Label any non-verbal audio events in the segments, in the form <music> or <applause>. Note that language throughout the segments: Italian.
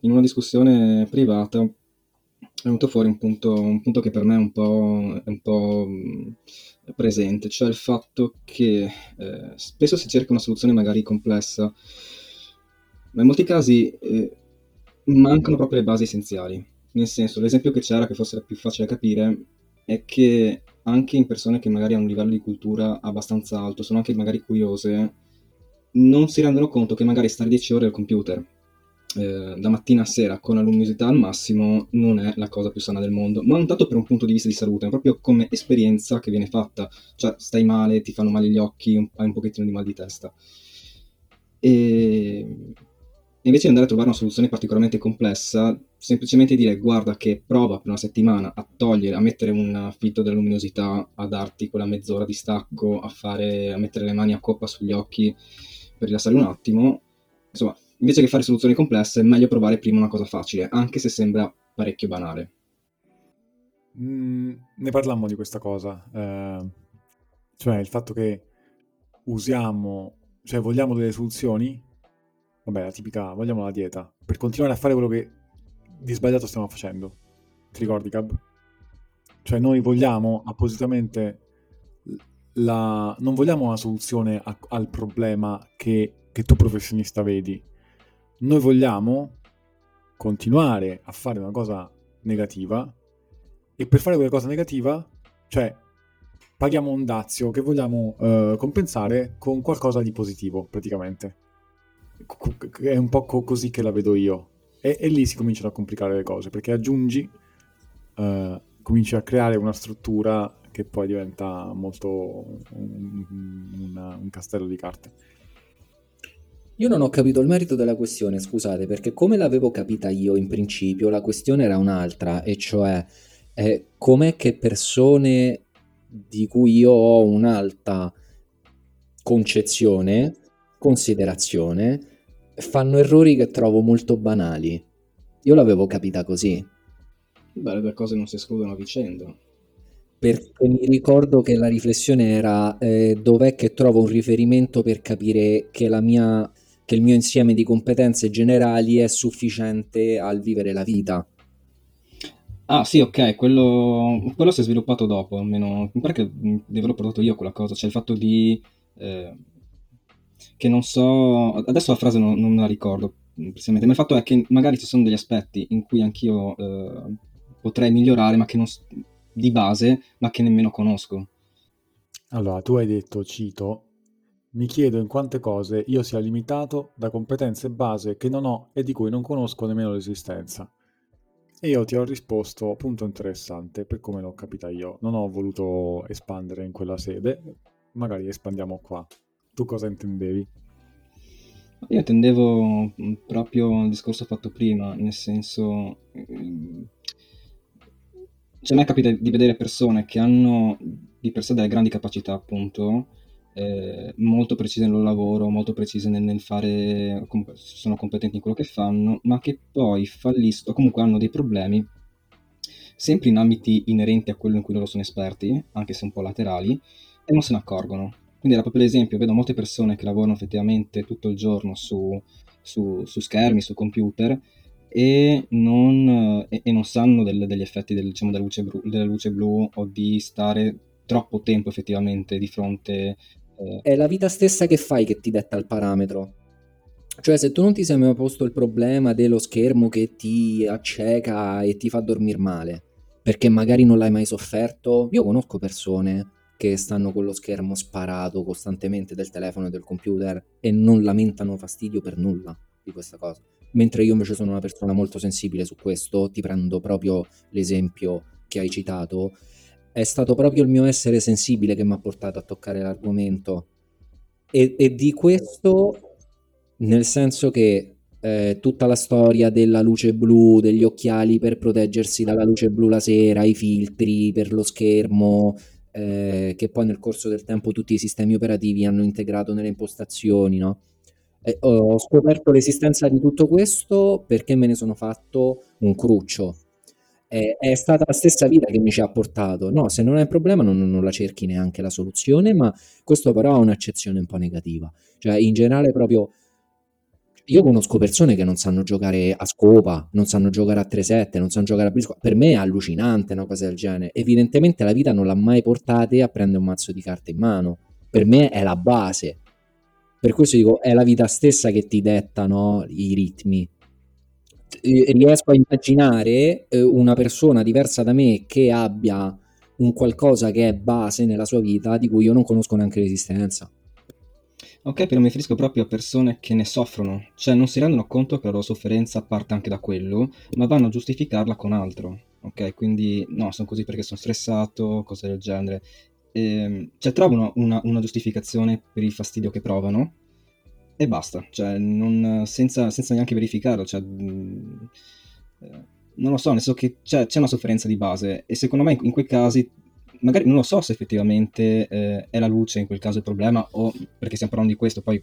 in una discussione privata è venuto fuori un punto, un punto che per me è un po', è un po' presente, cioè il fatto che eh, spesso si cerca una soluzione magari complessa, ma in molti casi eh, mancano proprio le basi essenziali. Nel senso, l'esempio che c'era, che forse era più facile da capire, è che anche in persone che magari hanno un livello di cultura abbastanza alto, sono anche magari curiose, non si rendono conto che magari stare 10 ore al computer eh, da mattina a sera con la luminosità al massimo non è la cosa più sana del mondo, ma non tanto per un punto di vista di salute, ma proprio come esperienza che viene fatta, cioè stai male, ti fanno male gli occhi, un, hai un pochettino di mal di testa. E invece di andare a trovare una soluzione particolarmente complessa, semplicemente dire guarda che prova per una settimana a togliere, a mettere un filtro della luminosità, a darti quella mezz'ora di stacco, a, fare, a mettere le mani a coppa sugli occhi per rilassare un attimo, insomma invece che fare soluzioni complesse, è meglio provare prima una cosa facile, anche se sembra parecchio banale. Mm, ne parlammo di questa cosa, eh, cioè il fatto che usiamo, cioè vogliamo delle soluzioni, vabbè la tipica, vogliamo la dieta, per continuare a fare quello che di sbagliato stiamo facendo. Ti ricordi Gab? Cioè noi vogliamo appositamente la... non vogliamo una soluzione a, al problema che, che tu professionista vedi, noi vogliamo continuare a fare una cosa negativa e per fare quella cosa negativa, cioè paghiamo un dazio che vogliamo uh, compensare con qualcosa di positivo, praticamente. È un po' co- così che la vedo io. E, e, lì si cominciano a complicare le cose, perché aggiungi, uh, cominci a creare una struttura che poi diventa molto un, un, un castello di carte. Io non ho capito il merito della questione, scusate, perché come l'avevo capita io in principio, la questione era un'altra, e cioè eh, com'è che persone di cui io ho un'alta concezione, considerazione, fanno errori che trovo molto banali. Io l'avevo capita così. Beh, le due cose non si escludono a vicenda. Perché mi ricordo che la riflessione era eh, dov'è che trovo un riferimento per capire che la mia che il mio insieme di competenze generali è sufficiente al vivere la vita. Ah sì, ok, quello, quello si è sviluppato dopo, almeno mi pare che averlo portato io quella cosa, cioè il fatto di... Eh, che non so, adesso la frase non, non la ricordo precisamente, ma il fatto è che magari ci sono degli aspetti in cui anch'io eh, potrei migliorare, ma che non, di base, ma che nemmeno conosco. Allora, tu hai detto, cito, mi chiedo in quante cose io sia limitato da competenze base che non ho e di cui non conosco nemmeno l'esistenza. E io ti ho risposto, punto interessante, per come l'ho capita io. Non ho voluto espandere in quella sede, magari espandiamo qua. Tu cosa intendevi? Io intendevo proprio il discorso fatto prima, nel senso... Mm, cioè a me capita di vedere persone che hanno di per sé delle grandi capacità, appunto, eh, molto precise nel loro lavoro, molto precise nel, nel fare, comunque sono competenti in quello che fanno, ma che poi falliscono, comunque hanno dei problemi, sempre in ambiti inerenti a quello in cui loro sono esperti, anche se un po' laterali, e non se ne accorgono. Quindi era proprio l'esempio, vedo molte persone che lavorano effettivamente tutto il giorno su, su, su schermi, su computer, e non, e, e non sanno del, degli effetti del, diciamo, della, luce blu, della luce blu o di stare troppo tempo effettivamente di fronte è la vita stessa che fai che ti detta il parametro. Cioè, se tu non ti sei mai posto il problema dello schermo che ti acceca e ti fa dormire male, perché magari non l'hai mai sofferto, io conosco persone che stanno con lo schermo sparato costantemente del telefono e del computer e non lamentano fastidio per nulla di questa cosa. Mentre io invece sono una persona molto sensibile su questo, ti prendo proprio l'esempio che hai citato, è stato proprio il mio essere sensibile che mi ha portato a toccare l'argomento. E, e di questo, nel senso che eh, tutta la storia della luce blu, degli occhiali per proteggersi dalla luce blu la sera, i filtri per lo schermo, eh, che poi nel corso del tempo tutti i sistemi operativi hanno integrato nelle impostazioni, no? Eh, ho scoperto l'esistenza di tutto questo perché me ne sono fatto un cruccio è, è, stata la stessa vita che mi ci ha portato. No, se non è un problema non, non, la cerchi neanche la soluzione, ma questo però ha un'accezione un po' negativa. Cioè, in generale proprio io conosco persone che non sanno giocare a scopa, non sanno giocare a 3-7, non sanno giocare a briscola. Per me è allucinante una cosa del genere. Evidentemente la vita non l'ha mai portate a prendere un mazzo di carte in mano. Per me è la base. Per questo dico, è la vita stessa che ti detta no, i ritmi. Riesco a immaginare eh, una persona diversa da me che abbia un qualcosa che è base nella sua vita di cui io non conosco neanche l'esistenza. Ok, però mi riferisco proprio a persone che ne soffrono, cioè non si rendono conto che la loro sofferenza parte anche da quello, ma vanno a giustificarla con altro. Ok, quindi no, sono così perché sono stressato, cose del genere. E, ehm, cioè trovano una, una, giustificazione per il fastidio che provano e basta, cioè non, senza, senza, neanche verificarlo. Cioè, eh, non lo so, nel senso che c'è, c'è, una sofferenza di base e secondo me in, quei casi magari non lo so se effettivamente eh, è la luce in quel caso il problema o perché stiamo parlando di questo, poi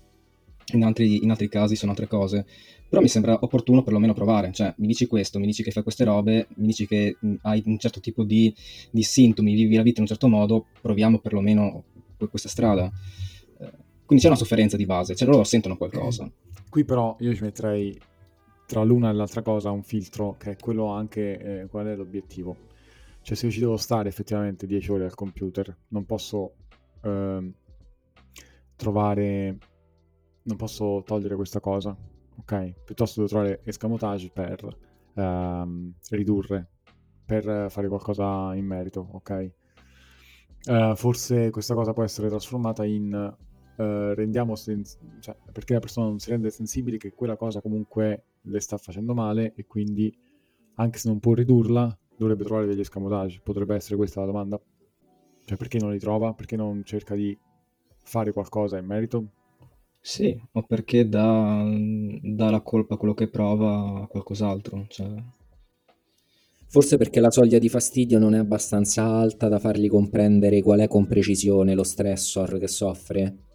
in altri, in altri, casi sono altre cose. Però mi sembra opportuno perlomeno provare, cioè mi dici questo, mi dici che fai queste robe, mi dici che mh, hai un certo tipo di, di, sintomi, vivi la vita in un certo modo, proviamo perlomeno questa strada. Eh, quindi c'è una sofferenza di base, cioè loro sentono qualcosa. Qui però io ci metterei tra l'una e l'altra cosa un filtro che è quello anche eh, qual è l'obiettivo cioè se io ci devo stare effettivamente 10 ore al computer, non posso eh, trovare, non posso togliere questa cosa, ok? Piuttosto devo trovare escamotage per ehm, ridurre, per fare qualcosa in merito, ok? Uh, forse questa cosa può essere trasformata in uh, rendiamo sens- cioè, perché la persona non si rende sensibile che quella cosa comunque le sta facendo male e quindi anche se non può ridurla dovrebbe trovare degli escamotage? Potrebbe essere questa la domanda? Cioè perché non li trova? Perché non cerca di fare qualcosa in merito? Sì, o perché dà, dà la colpa a quello che prova a qualcos'altro. Cioè... Forse perché la soglia di fastidio non è abbastanza alta da fargli comprendere qual è con precisione lo stressor che soffre.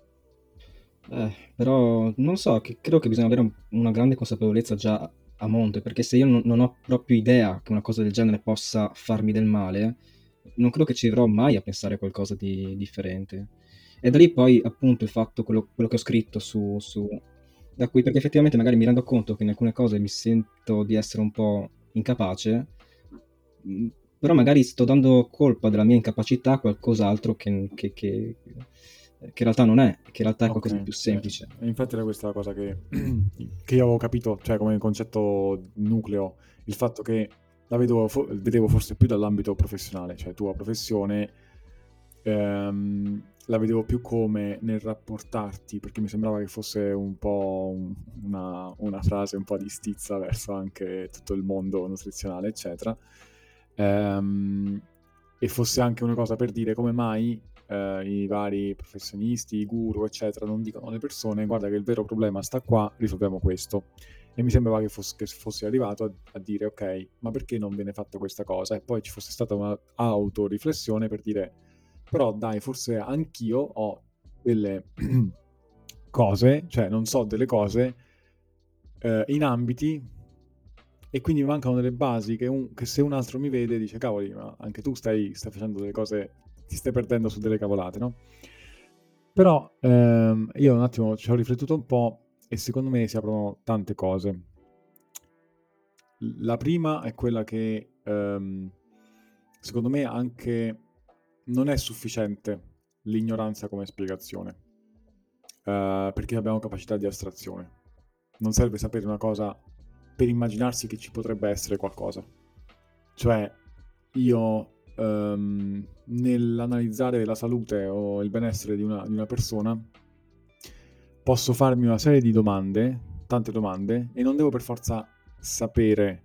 Eh, però non so, che credo che bisogna avere una grande consapevolezza già a monte, perché se io non, non, ho proprio idea che una cosa del genere possa farmi del male, non credo che ci avrò mai a pensare a qualcosa di differente. E da lì poi appunto il fatto, quello, quello che ho scritto su, su, da cui, perché effettivamente magari mi rendo conto che in alcune cose mi sento di essere un po' incapace, mm, però magari sto dando colpa della mia incapacità a qualcos'altro che, che, che che in realtà non è, che in realtà è qualcosa okay. di più semplice. Infatti era questa la cosa che, <clears throat> che, io avevo capito, cioè come concetto nucleo, il fatto che la vedo, fo- vedevo forse più dall'ambito professionale, cioè tua professione, ehm, la vedevo più come nel rapportarti, perché mi sembrava che fosse un po' un, una, una, frase un po' di stizza verso anche tutto il mondo nutrizionale, eccetera. Ehm, e fosse anche una cosa per dire come mai eh, i vari professionisti, i guru, eccetera, non dicono alle persone guarda che il vero problema sta qua, risolviamo questo. E mi sembrava che, fosse, che fossi arrivato a, a, dire ok, ma perché non viene fatta questa cosa? E poi ci fosse stata un'autoriflessione per dire però dai, forse anch'io ho delle <clears throat> cose, cioè non so delle cose eh, in ambiti e quindi mancano delle basi che, un, che, se un altro mi vede dice cavoli, ma anche tu stai, stai facendo delle cose ti stai perdendo su delle cavolate, no? Però ehm, io un attimo ci ho riflettuto un po' e secondo me si aprono tante cose. La prima è quella che ehm, secondo me anche non è sufficiente l'ignoranza come spiegazione, eh, perché abbiamo capacità di astrazione. Non serve sapere una cosa per immaginarsi che ci potrebbe essere qualcosa. Cioè, io um, nell'analizzare la salute o il benessere di una, di una persona, posso farmi una serie di domande, tante domande, e non devo per forza sapere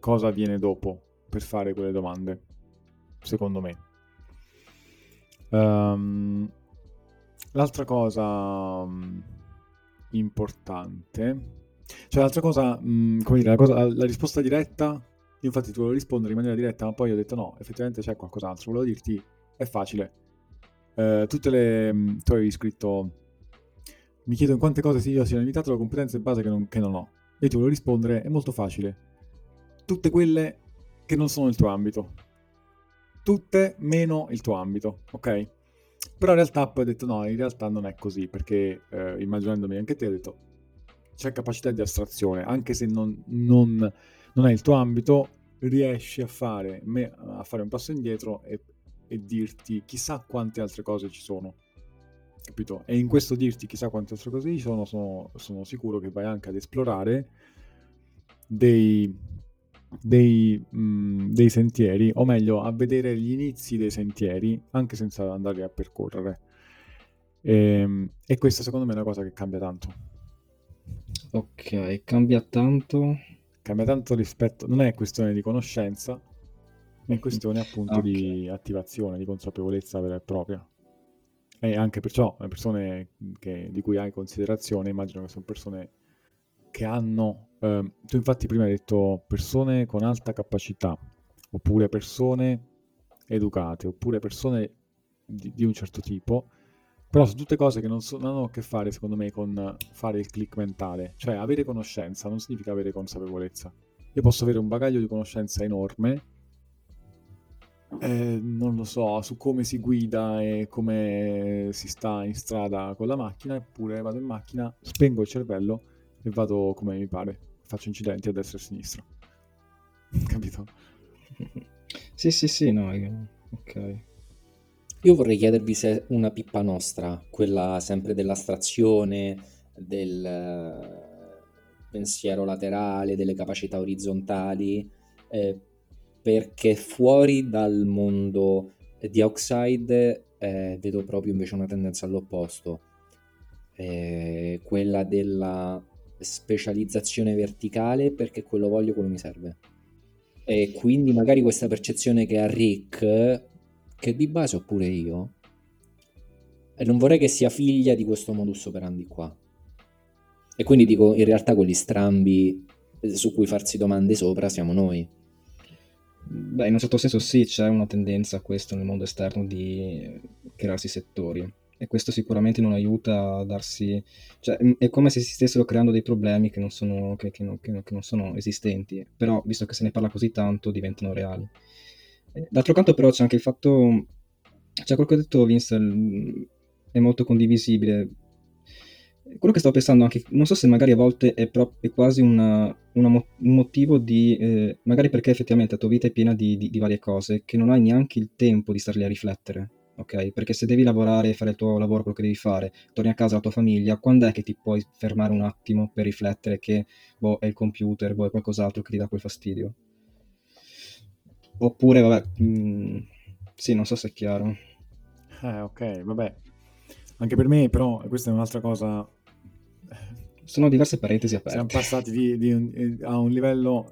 cosa avviene dopo per fare quelle domande, secondo me. Um, l'altra cosa um, importante, cioè l'altra cosa, um, come dire, la, cosa, la risposta diretta infatti ti volevo rispondere in maniera diretta, ma poi ho detto no, effettivamente c'è qualcos'altro. Volevo dirti, è facile. Eh, tutte le... Mm, tu avevi scritto... Mi chiedo in quante cose io sia limitato alle competenze base che non, che non ho. E ti volevo rispondere, è molto facile. Tutte quelle che non sono il tuo ambito. Tutte meno il tuo ambito, ok? Però in realtà poi ho detto no, in realtà non è così, perché eh, immaginandomi anche te ho detto c'è capacità di astrazione, anche se non, non, non è il tuo ambito, riesci a fare, a fare un passo indietro e, e dirti chissà quante altre cose ci sono capito? E in questo dirti chissà quante altre cose ci sono, sono, sono sicuro che vai anche ad esplorare dei, dei, mh, mm, dei, sentieri, o meglio, a vedere gli inizi dei sentieri, anche senza andare a percorrere. E, ehm, e questa secondo me è una cosa che cambia tanto. Ok, cambia tanto. Cambia tanto rispetto, non è questione di conoscenza, è questione appunto okay. di attivazione, di consapevolezza vera e propria. E anche perciò le persone che, di cui hai considerazione, immagino che sono persone che hanno, eh, tu infatti prima hai detto persone con alta capacità, oppure persone educate, oppure persone di, di un certo tipo, però sono tutte cose che non, so, non, hanno a che fare, secondo me, con fare il click mentale. Cioè, avere conoscenza non significa avere consapevolezza. Io posso avere un bagaglio di conoscenza enorme, eh, non lo so, su come si guida e come si sta in strada con la macchina, eppure vado in macchina, spengo il cervello e vado come mi pare. Faccio incidenti a destra e a sinistra. <laughs> Capito? Sì, sì, sì, no, ok. Io vorrei chiedervi se una pippa nostra, quella sempre dell'astrazione, del eh, pensiero laterale, delle capacità orizzontali, eh, perché fuori dal mondo di Outside eh, vedo proprio invece una tendenza all'opposto, eh, quella della specializzazione verticale perché quello voglio, quello mi serve. E quindi magari questa percezione che ha Rick, che di base ho pure io, e non vorrei che sia figlia di questo modus operandi qua. E quindi dico, in realtà quelli strambi su cui farsi domande sopra siamo noi. Beh, in un certo senso sì, c'è una tendenza a questo nel mondo esterno di crearsi settori e questo sicuramente non aiuta a darsi... cioè è come se si stessero creando dei problemi che non sono, che, che non, che non sono esistenti, però visto che se ne parla così tanto diventano reali. D'altro canto però c'è anche il fatto, cioè quello che ha detto Vince è molto condivisibile, quello che stavo pensando anche, non so se magari a volte è, pro- è quasi una, una mo- un motivo di, eh, magari perché effettivamente la tua vita è piena di, di, di, varie cose, che non hai neanche il tempo di starli a riflettere, ok? Perché se devi lavorare e fare il tuo lavoro, quello che devi fare, torni a casa alla tua famiglia, quando è che ti puoi fermare un attimo per riflettere che boh, è il computer, boh, è qualcos'altro che ti dà quel fastidio? Oppure, vabbè, mh, mm, sì, non so se è chiaro. Eh, ok, vabbè. Anche per me, però, questa è un'altra cosa sono diverse parentesi aperte. Siamo passati di, di un, a un livello,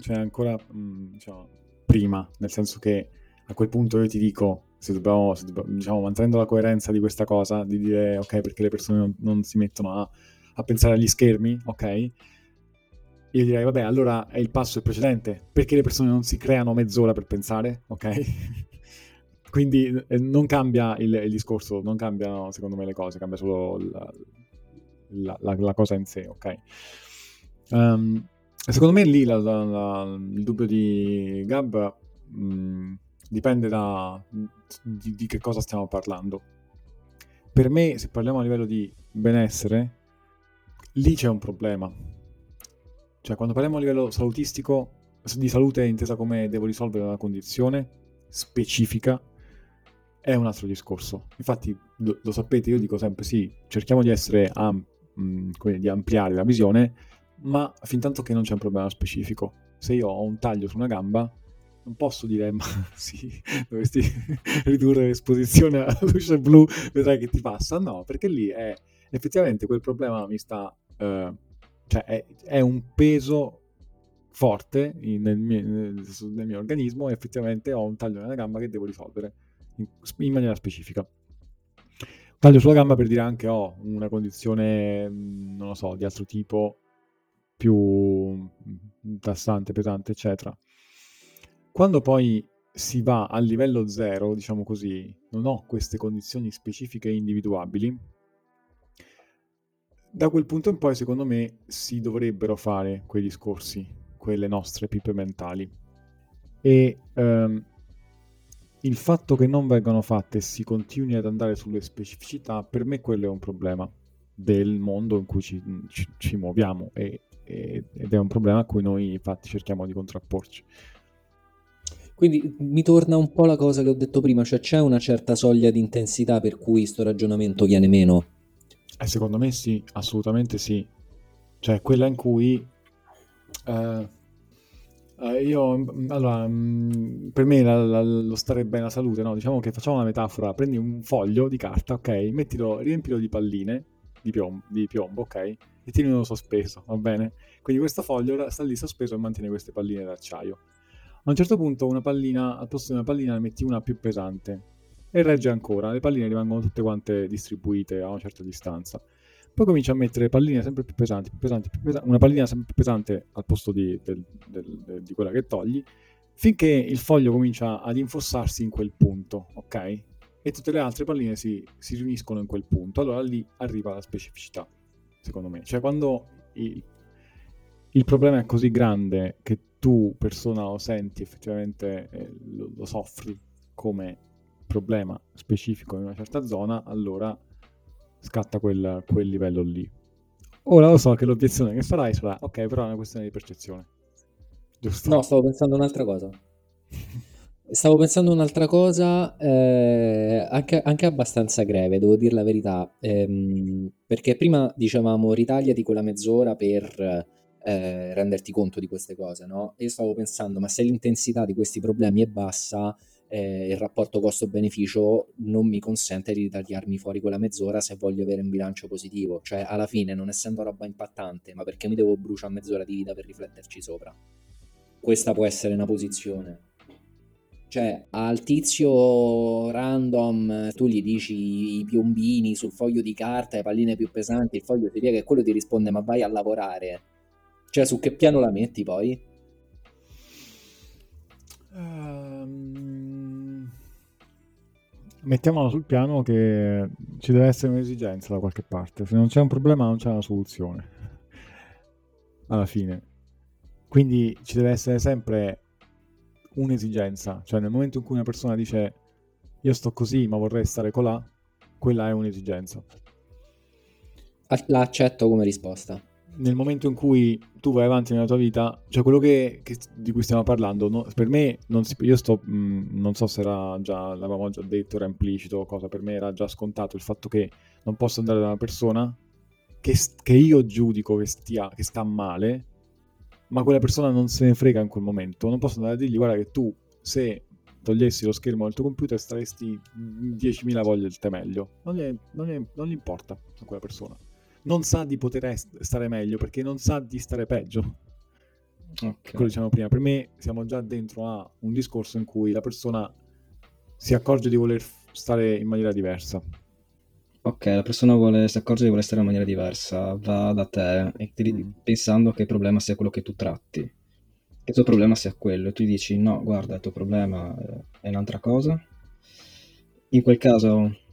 cioè ancora mh, mm, diciamo, prima, nel senso che a quel punto io ti dico, se dobbiamo, se dobbiamo, diciamo, mantenendo la coerenza di questa cosa, di dire ok perché le persone non, non si mettono a, a, pensare agli schermi, ok? Io direi vabbè allora è il passo precedente, perché le persone non si creano mezz'ora per pensare, ok? <laughs> Quindi eh, non cambia il, il, discorso, non cambiano secondo me le cose, cambia solo la, la, la, la cosa in sé, ok? Um, secondo me lì il dubbio di Gab mh, mm, dipende da di, di, che cosa stiamo parlando. Per me, se parliamo a livello di benessere, lì c'è un problema. Cioè, quando parliamo a livello salutistico, di salute intesa come devo risolvere una condizione specifica, è un altro discorso. Infatti, lo, lo sapete, io dico sempre sì, cerchiamo di essere ampi mh, di ampliare la visione, ma fin tanto che non c'è un problema specifico. Se io ho un taglio su una gamba, non posso dire, ma <laughs> sì, dovresti <laughs> ridurre l'esposizione alla luce blu, vedrai che ti passa. No, perché lì è effettivamente quel problema mi sta, eh, cioè è, è, un peso forte nel mio, nel, mio, organismo e effettivamente ho un taglio nella gamba che devo risolvere in, in maniera specifica. Taglio sulla gamba per dire anche ho oh, una condizione, mm, non lo so, di altro tipo, più mm, tassante, pesante, eccetera. Quando poi si va al livello zero, diciamo così, non ho queste condizioni specifiche individuabili, da quel punto in poi, secondo me, si dovrebbero fare quei discorsi, quelle nostre pippe mentali. E um, il fatto che non vengano fatte e si continui ad andare sulle specificità, per me quello è un problema. del mondo in cui ci, ci, ci muoviamo e, e, ed è un problema a cui noi infatti cerchiamo di contrapporci. Quindi mi torna un po' la cosa che ho detto prima, cioè c'è una certa soglia di intensità per cui questo ragionamento viene meno? Eh, secondo me sì, assolutamente sì. Cioè quella in cui... Eh, eh, io, mm, allora, mm, per me la, la, lo stare bene la salute, no? Diciamo che facciamo una metafora, prendi un foglio di carta, ok? Mettilo, riempilo di palline di piombo, di piombo ok? E tienilo sospeso, va bene? Quindi questo foglio sta lì sospeso e mantiene queste palline d'acciaio. A un certo punto una pallina, al posto di una pallina ne metti una più pesante e regge ancora, le palline rimangono tutte quante distribuite a una certa distanza. Poi cominci a mettere palline sempre più pesanti, più pesanti, più pesanti una pallina sempre più pesante al posto di, del, del, di quella che togli, finché il foglio comincia ad infossarsi in quel punto, ok? E tutte le altre palline si, si riuniscono in quel punto. Allora lì arriva la specificità, secondo me. Cioè quando il, il problema è così grande che tu persona lo senti effettivamente eh, lo, lo, soffri come problema specifico in una certa zona, allora scatta quel, quel livello lì. Ora lo so che l'obiezione che farai sarà ok, però è una questione di percezione. Giusto? No, stavo pensando un'altra cosa. Stavo pensando un'altra cosa, eh, anche, anche, abbastanza greve, devo dire la verità, ehm, perché prima dicevamo ritagliati quella mezz'ora per eh, renderti conto di queste cose, no? Io stavo pensando, ma se l'intensità di questi problemi è bassa, eh, il rapporto costo-beneficio non mi consente di tagliarmi fuori quella mezz'ora se voglio avere un bilancio positivo. Cioè, alla fine, non essendo roba impattante, ma perché mi devo bruciare mezz'ora di vita per rifletterci sopra? Questa può essere una posizione. Cioè, al tizio random tu gli dici i piombini sul foglio di carta, le palline più pesanti, il foglio ti piega e quello ti risponde ma vai a lavorare cioè, su che piano la metti poi? Um, mettiamola sul piano che ci deve essere un'esigenza da qualche parte. Se non c'è un problema, non c'è una soluzione. <laughs> Alla fine. Quindi ci deve essere sempre un'esigenza. Cioè, nel momento in cui una persona dice io sto così, ma vorrei stare colà, quella è un'esigenza. La accetto come risposta nel momento in cui tu vai avanti nella tua vita, cioè quello che, che, di cui stiamo parlando, no, per me, non si, io sto, mh, mm, non so se era già, l'avevamo già detto, era implicito o cosa, per me era già scontato il fatto che non posso andare da una persona che, che io giudico che, stia, che sta male, ma quella persona non se ne frega in quel momento, non posso andare a dirgli guarda che tu se togliessi lo schermo del tuo computer staresti 10.000 volte meglio, non, è, non, è, non gli importa a quella persona non sa di poter stare meglio perché non sa di stare peggio. Okay. Quello diciamo prima. Per me siamo già dentro a un discorso in cui la persona si accorge di voler stare in maniera diversa. Ok, la persona vuole, si accorge di voler stare in maniera diversa, va da te ti, mm. pensando che il problema sia quello che tu tratti, che il tuo problema sia quello, e tu dici no, guarda, il tuo problema è un'altra cosa. In quel caso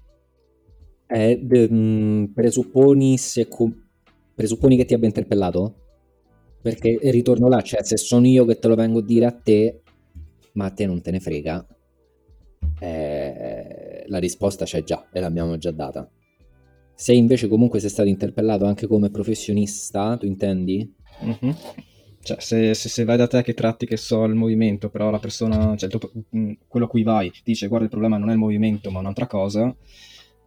eh, de, mm, presupponi, se, presupponi che ti abbia interpellato? Perché ritorno là, cioè se sono io che te lo vengo a dire a te, ma a te non te ne frega, eh, la risposta c'è già e l'abbiamo già data. Se invece comunque sei stato interpellato anche come professionista, tu intendi? Mm-hmm. Cioè, se, se, se, vai da te che tratti, che so, il movimento, però la persona, cioè tuo, mm, quello a cui vai, dice guarda il problema non è il movimento ma un'altra cosa,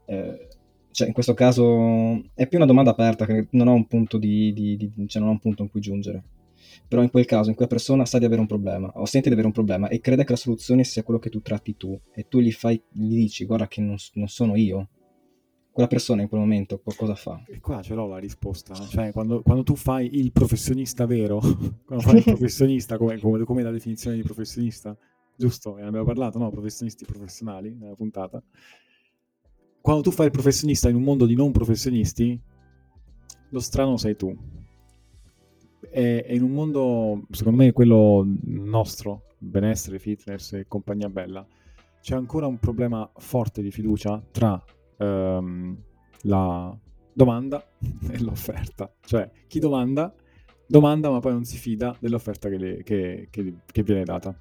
eh, cioè in questo caso è più una domanda aperta che non ho un punto di, di, di cioè non ho un punto in cui giungere. Però in quel caso, in quella persona sa di avere un problema, o sente di avere un problema, e crede che la soluzione sia quello che tu tratti tu, e tu gli, fai, gli dici, guarda che non, non sono io, quella persona in quel momento cosa fa? E qua ce l'ho la risposta, cioè quando, quando tu fai il professionista vero, <laughs> quando fai il <laughs> professionista come, come, come la definizione di professionista, giusto? Ne abbiamo parlato, no? Professionisti professionali nella puntata quando tu fai il professionista in un mondo di non professionisti, lo strano sei tu. E, in un mondo, secondo me, quello nostro, benessere, fitness e compagnia bella, c'è ancora un problema forte di fiducia tra um, la domanda <laughs> e l'offerta. Cioè, chi domanda, domanda ma poi non si fida dell'offerta che, le, che, che, che viene data.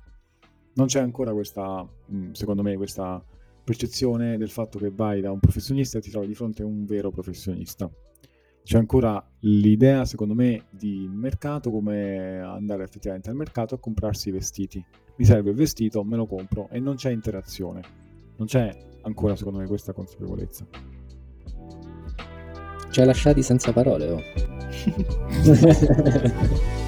Non c'è ancora questa, secondo me, questa percezione del fatto che vai da un professionista e ti trovi di fronte a un vero professionista. c'è ancora l'idea, secondo me, di mercato, come andare effettivamente al mercato a comprarsi i vestiti. Mi serve il vestito, me lo compro e non c'è interazione. Non c'è ancora, secondo me, questa consapevolezza. Ci hai lasciati senza parole, oh. <laughs>